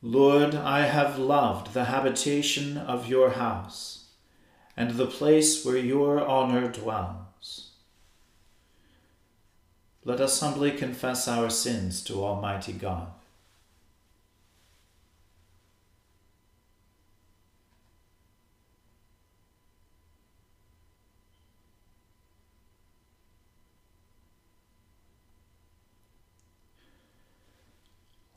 Lord, I have loved the habitation of your house and the place where your honor dwells. Let us humbly confess our sins to Almighty God.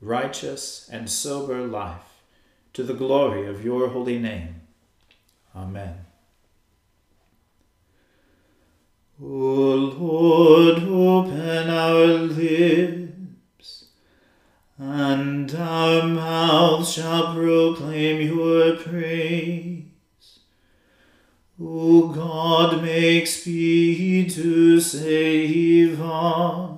righteous, and sober life, to the glory of your holy name. Amen. O Lord, open our lips, and our mouths shall proclaim your praise. O God, make speed to save us.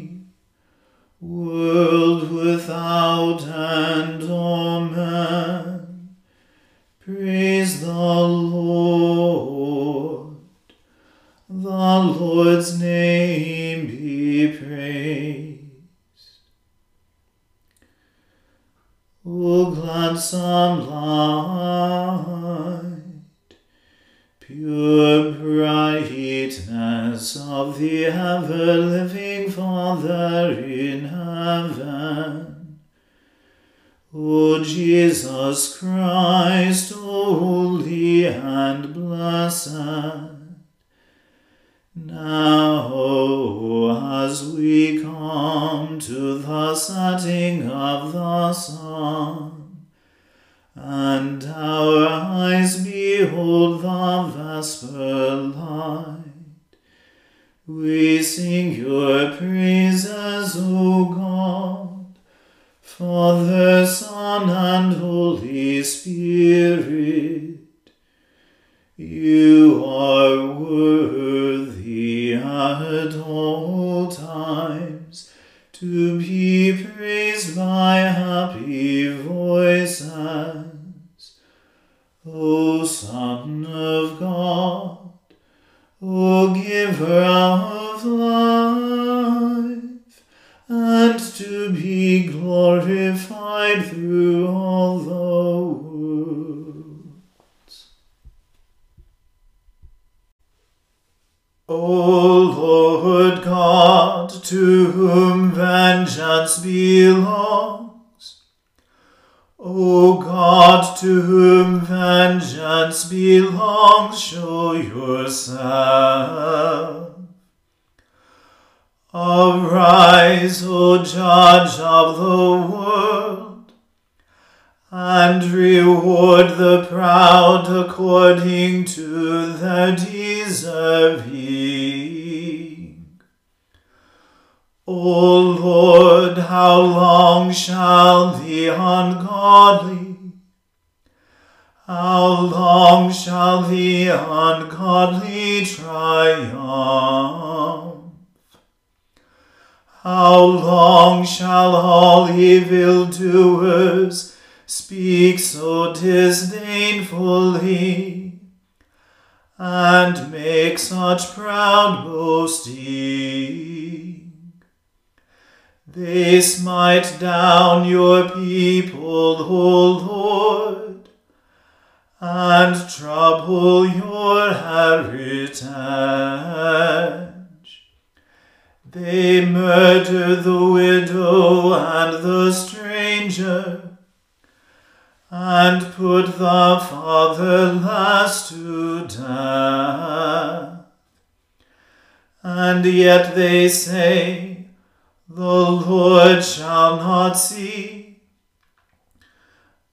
world without end. Amen. Praise the Lord. The Lord's name be praised. O gladsome light, pure brightness of the ever living Father in heaven. O Jesus Christ, holy and blessed, now as we come to the setting of the sun, and our eyes behold the vesper light, we sing your praises, O God, Father, Son, and Holy Spirit. You are worthy of the world, and reward the proud according to their deserving. O Lord, how long shall the ungodly, how long shall the ungodly triumph? How long shall all evildoers speak so disdainfully? and make such proud boasting. They smite down your people, O Lord, and trouble your heritage. They murder the widow and the stranger and put the fatherless to death. And yet they say, The Lord shall not see,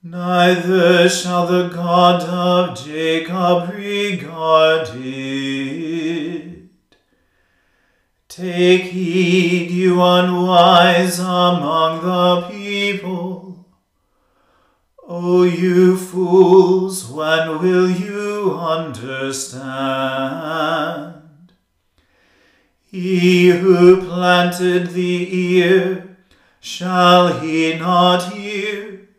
neither shall the God of Jacob regard it. Take heed, you unwise among the people O you fools, when will you understand? He who planted the ear, shall he not hear?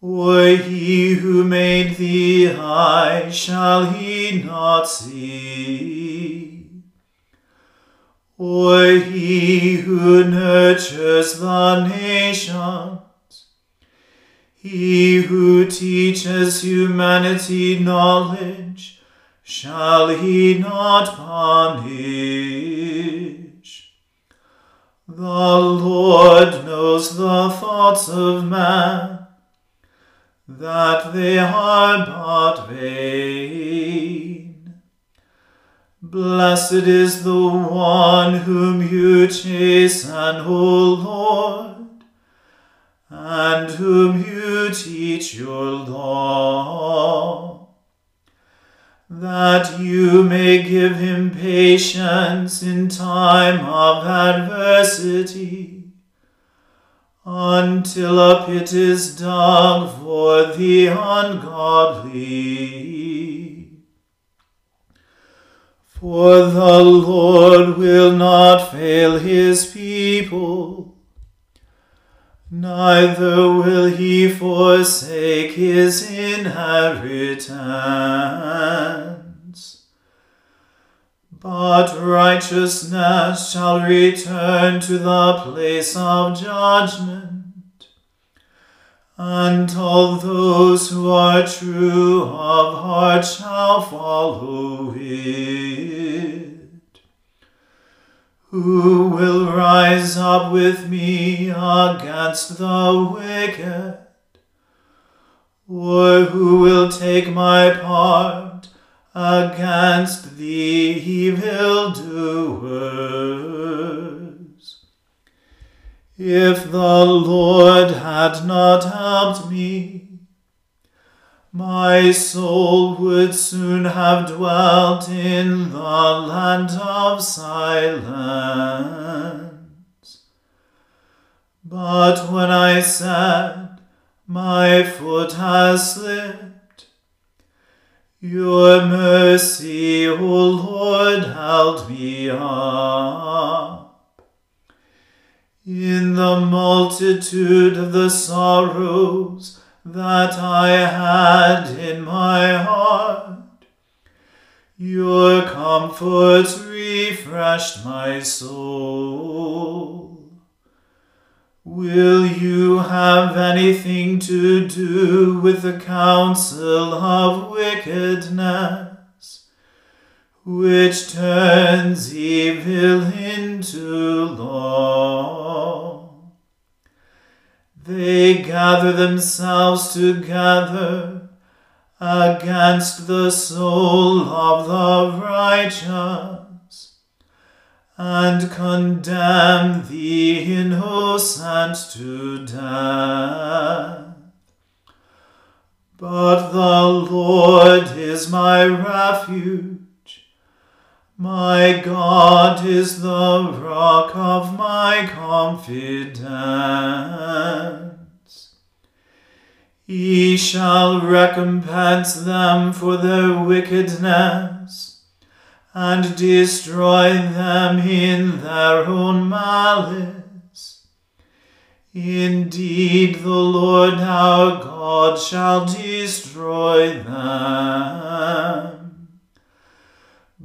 Or he who made the eye, shall he not see? Or he who nurtures the nations, he who teaches humanity knowledge, shall he not punish? The Lord knows the thoughts of man, that they are but vain. Blessed is the one whom you chasten, O Lord and whom you teach your law, that you may give him patience in time of adversity, until a pit is dug for the ungodly. For the Lord will not fail his people neither will he forsake his inheritance. But righteousness shall return to the place of judgment, and all those who are true of heart shall follow it. Who will rise up with me against the wicked? Or who will take my part against the evildoers? If the Lord had not helped me, my soul would soon have dwelt in the land of silence. But when I said, My foot has slipped, your mercy, O Lord, held me up. In the multitude of the sorrows that I had in my heart. Your comforts refreshed my soul. Will you have anything to do with the counsel of wickedness, which turns evil into law? They gather themselves together against the soul of the righteous and condemn the innocent to death. But the Lord is my refuge my God is the rock of my confidence. He shall recompense them for their wickedness and destroy them in their own malice. Indeed, the Lord our God shall destroy them.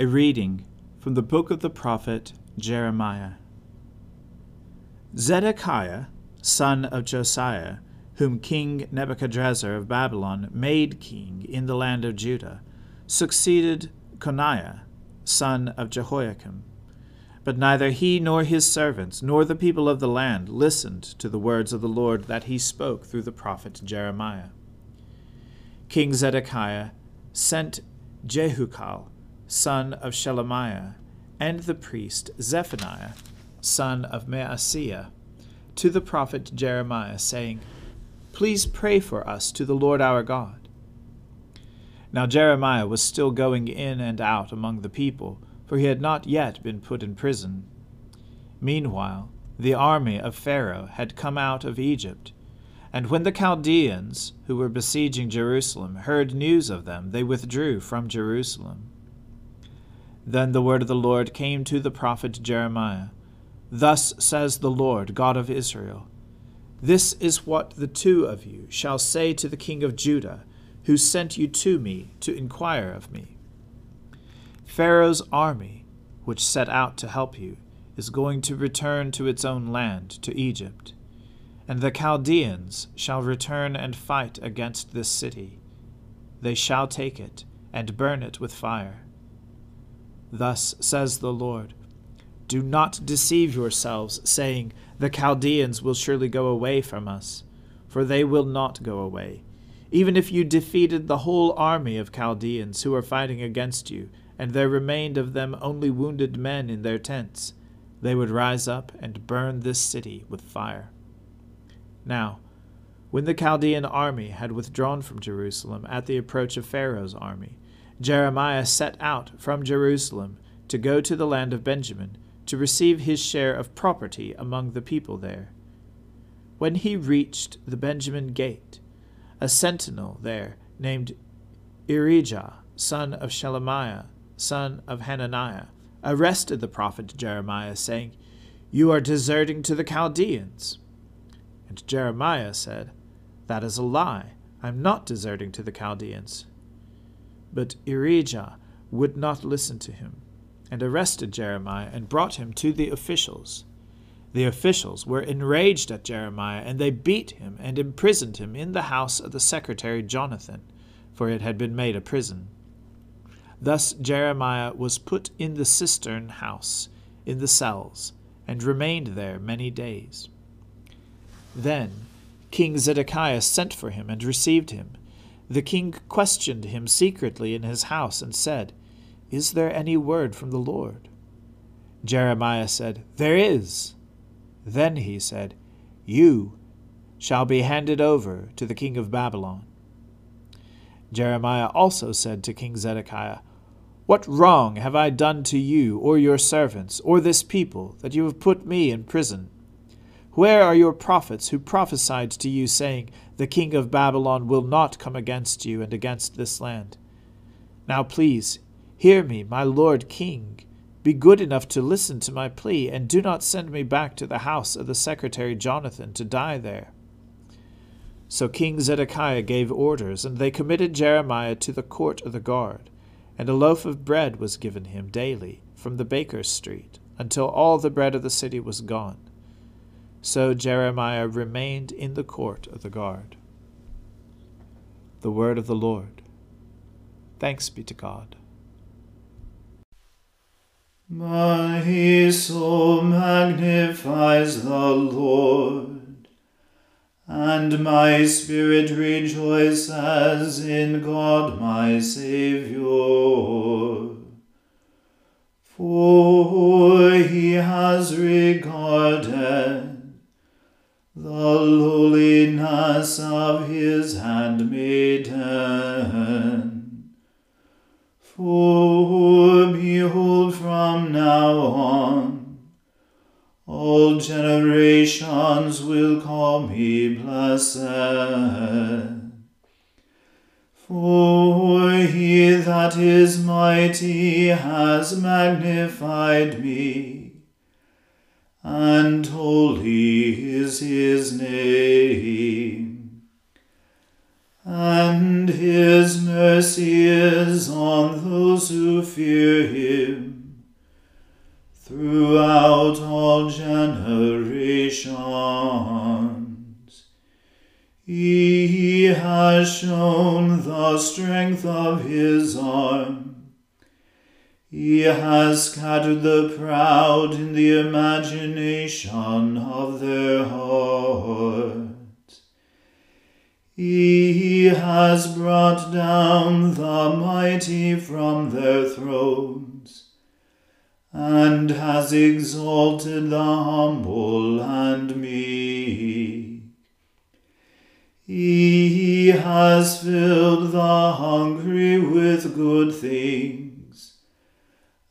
A reading from the book of the prophet Jeremiah. Zedekiah, son of Josiah, whom King Nebuchadrezzar of Babylon made king in the land of Judah, succeeded Coniah, son of Jehoiakim. But neither he nor his servants nor the people of the land listened to the words of the Lord that he spoke through the prophet Jeremiah. King Zedekiah sent Jehucal, son of Shelemiah, and the priest Zephaniah, son of Maaseiah, to the prophet Jeremiah, saying, Please pray for us to the Lord our God. Now Jeremiah was still going in and out among the people, for he had not yet been put in prison. Meanwhile, the army of Pharaoh had come out of Egypt, and when the Chaldeans, who were besieging Jerusalem, heard news of them, they withdrew from Jerusalem. Then the word of the Lord came to the prophet Jeremiah. Thus says the Lord, God of Israel This is what the two of you shall say to the king of Judah, who sent you to me to inquire of me. Pharaoh's army, which set out to help you, is going to return to its own land, to Egypt. And the Chaldeans shall return and fight against this city. They shall take it and burn it with fire Thus says the Lord Do not deceive yourselves, saying, The Chaldeans will surely go away from us, for they will not go away. Even if you defeated the whole army of Chaldeans who are fighting against you, and there remained of them only wounded men in their tents, they would rise up and burn this city with fire. Now, when the Chaldean army had withdrawn from Jerusalem at the approach of Pharaoh's army, Jeremiah set out from Jerusalem to go to the land of Benjamin to receive his share of property among the people there. When he reached the Benjamin gate, a sentinel there named Irijah, son of Shelemiah, son of Hananiah, arrested the prophet Jeremiah, saying, You are deserting to the Chaldeans. And Jeremiah said, That is a lie. I am not deserting to the Chaldeans. But Irijah would not listen to him, and arrested Jeremiah and brought him to the officials. The officials were enraged at Jeremiah, and they beat him and imprisoned him in the house of the secretary Jonathan, for it had been made a prison. Thus Jeremiah was put in the cistern house, in the cells, and remained there many days. Then King Zedekiah sent for him and received him the king questioned him secretly in his house and said, Is there any word from the Lord? Jeremiah said, There is. Then he said, You shall be handed over to the king of Babylon. Jeremiah also said to King Zedekiah, What wrong have I done to you, or your servants, or this people, that you have put me in prison? Where are your prophets who prophesied to you, saying, The king of Babylon will not come against you and against this land? Now please, hear me, my lord king. Be good enough to listen to my plea, and do not send me back to the house of the secretary Jonathan to die there. So King Zedekiah gave orders, and they committed Jeremiah to the court of the guard, and a loaf of bread was given him daily from the baker's street, until all the bread of the city was gone. So Jeremiah remained in the court of the guard. The word of the Lord. Thanks be to God. My soul magnifies the Lord, and my spirit rejoices in God my Saviour. For he has regarded the lowliness of his handmaiden. For behold, from now on, all generations will call me blessed. For he that is mighty has magnified me and holy is his name. And his mercy is on those who fear him throughout all generations. He has shown the strength of his arm. He has scattered the proud in the imagination of their hearts. He has brought down the mighty from their thrones, and has exalted the humble and meek. He has filled the hungry with good things,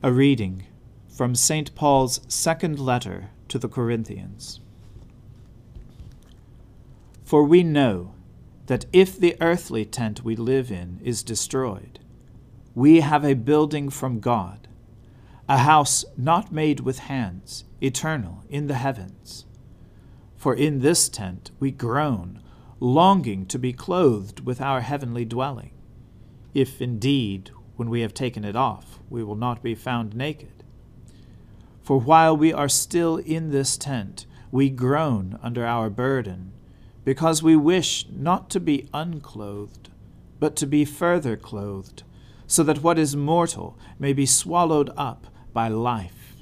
A reading from St. Paul's second letter to the Corinthians. For we know that if the earthly tent we live in is destroyed, we have a building from God a house not made with hands, eternal in the heavens. For in this tent we groan, longing to be clothed with our heavenly dwelling, if indeed, when we have taken it off, we will not be found naked. For while we are still in this tent, we groan under our burden, because we wish not to be unclothed, but to be further clothed, so that what is mortal may be swallowed up by life.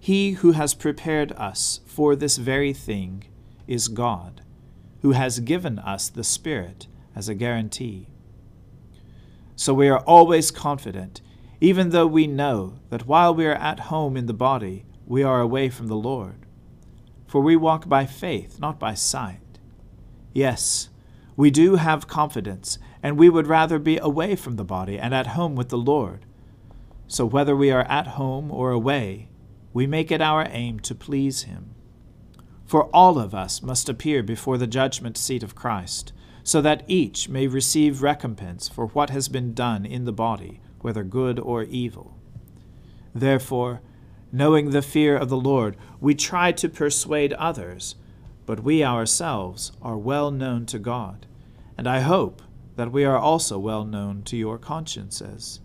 He who has prepared us for this very thing is God, who has given us the Spirit as a guarantee. So we are always confident, even though we know that while we are at home in the body, we are away from the Lord. For we walk by faith, not by sight. Yes, we do have confidence, and we would rather be away from the body and at home with the Lord. So whether we are at home or away, we make it our aim to please Him. For all of us must appear before the judgment seat of Christ, so that each may receive recompense for what has been done in the body, whether good or evil. Therefore, knowing the fear of the Lord, we try to persuade others, but we ourselves are well known to God, and I hope that we are also well known to your consciences.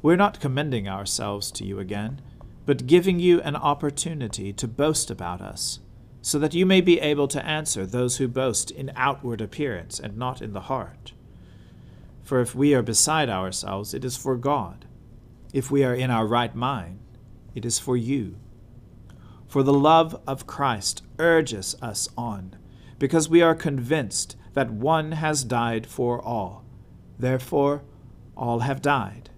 We're not commending ourselves to you again, but giving you an opportunity to boast about us, so that you may be able to answer those who boast in outward appearance and not in the heart. For if we are beside ourselves, it is for God. If we are in our right mind, it is for you. For the love of Christ urges us on, because we are convinced that one has died for all. Therefore, all have died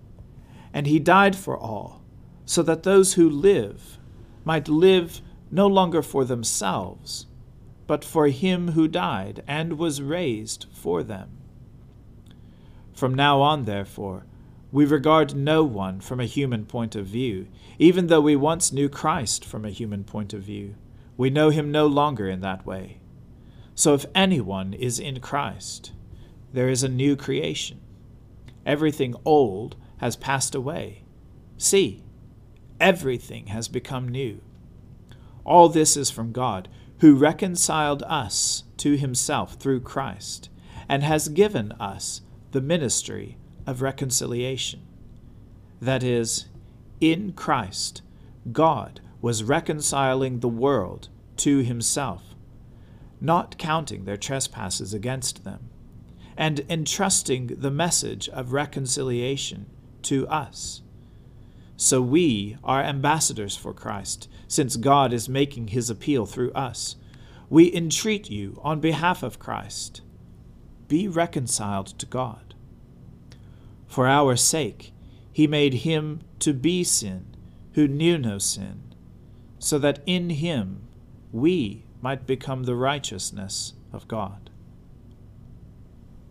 and he died for all, so that those who live might live no longer for themselves, but for him who died and was raised for them. From now on, therefore, we regard no one from a human point of view, even though we once knew Christ from a human point of view. We know him no longer in that way. So if anyone is in Christ, there is a new creation. Everything old has passed away. See, everything has become new. All this is from God, who reconciled us to himself through Christ, and has given us the ministry of reconciliation. That is, in Christ, God was reconciling the world to himself, not counting their trespasses against them, and entrusting the message of reconciliation to us. So we are ambassadors for Christ, since God is making his appeal through us. We entreat you on behalf of Christ be reconciled to God. For our sake, he made him to be sin who knew no sin, so that in him we might become the righteousness of God.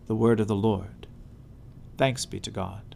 The word of the Lord. Thanks be to God.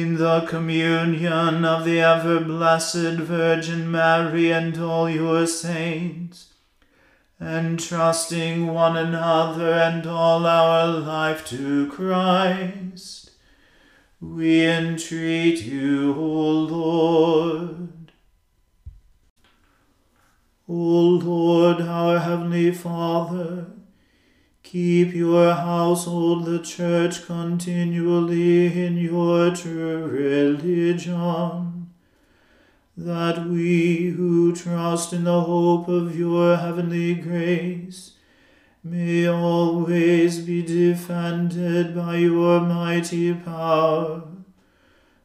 in the communion of the ever blessed Virgin Mary and all your saints, entrusting one another and all our life to Christ, we entreat you, O Lord. O Lord, our Heavenly Father, keep your household, the church, continually in your true religion, that we who trust in the hope of your heavenly grace may always be defended by your mighty power.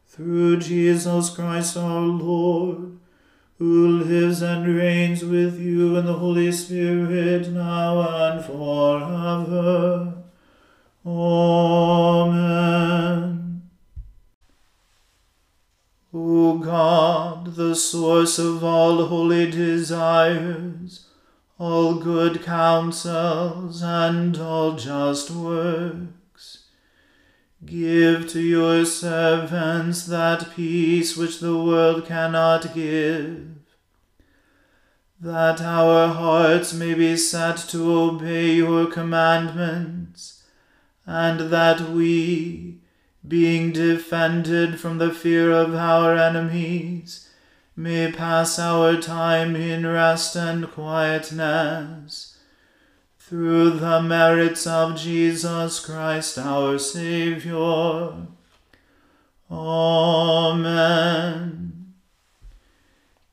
Through Jesus Christ our Lord, who lives and reigns with you in the Holy Spirit now and forever. Amen. O God, the source of all holy desires, all good counsels, and all just works, give to your servants that peace which the world cannot give that our hearts may be set to obey your commandments, and that we, being defended from the fear of our enemies, may pass our time in rest and quietness. Through the merits of Jesus Christ our Saviour. Amen.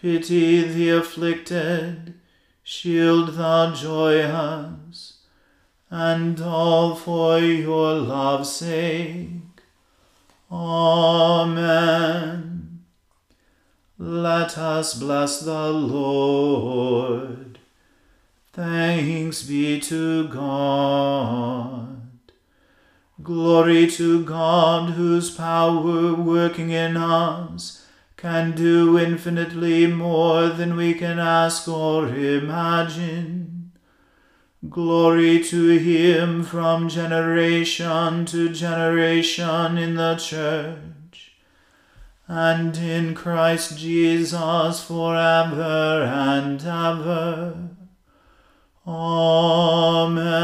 Pity the afflicted, shield the joyous, and all for your love's sake. Amen. Let us bless the Lord. Thanks be to God. Glory to God, whose power working in us can do infinitely more than we can ask or imagine. Glory to him from generation to generation in the church, and in Christ Jesus forever and ever. Amen.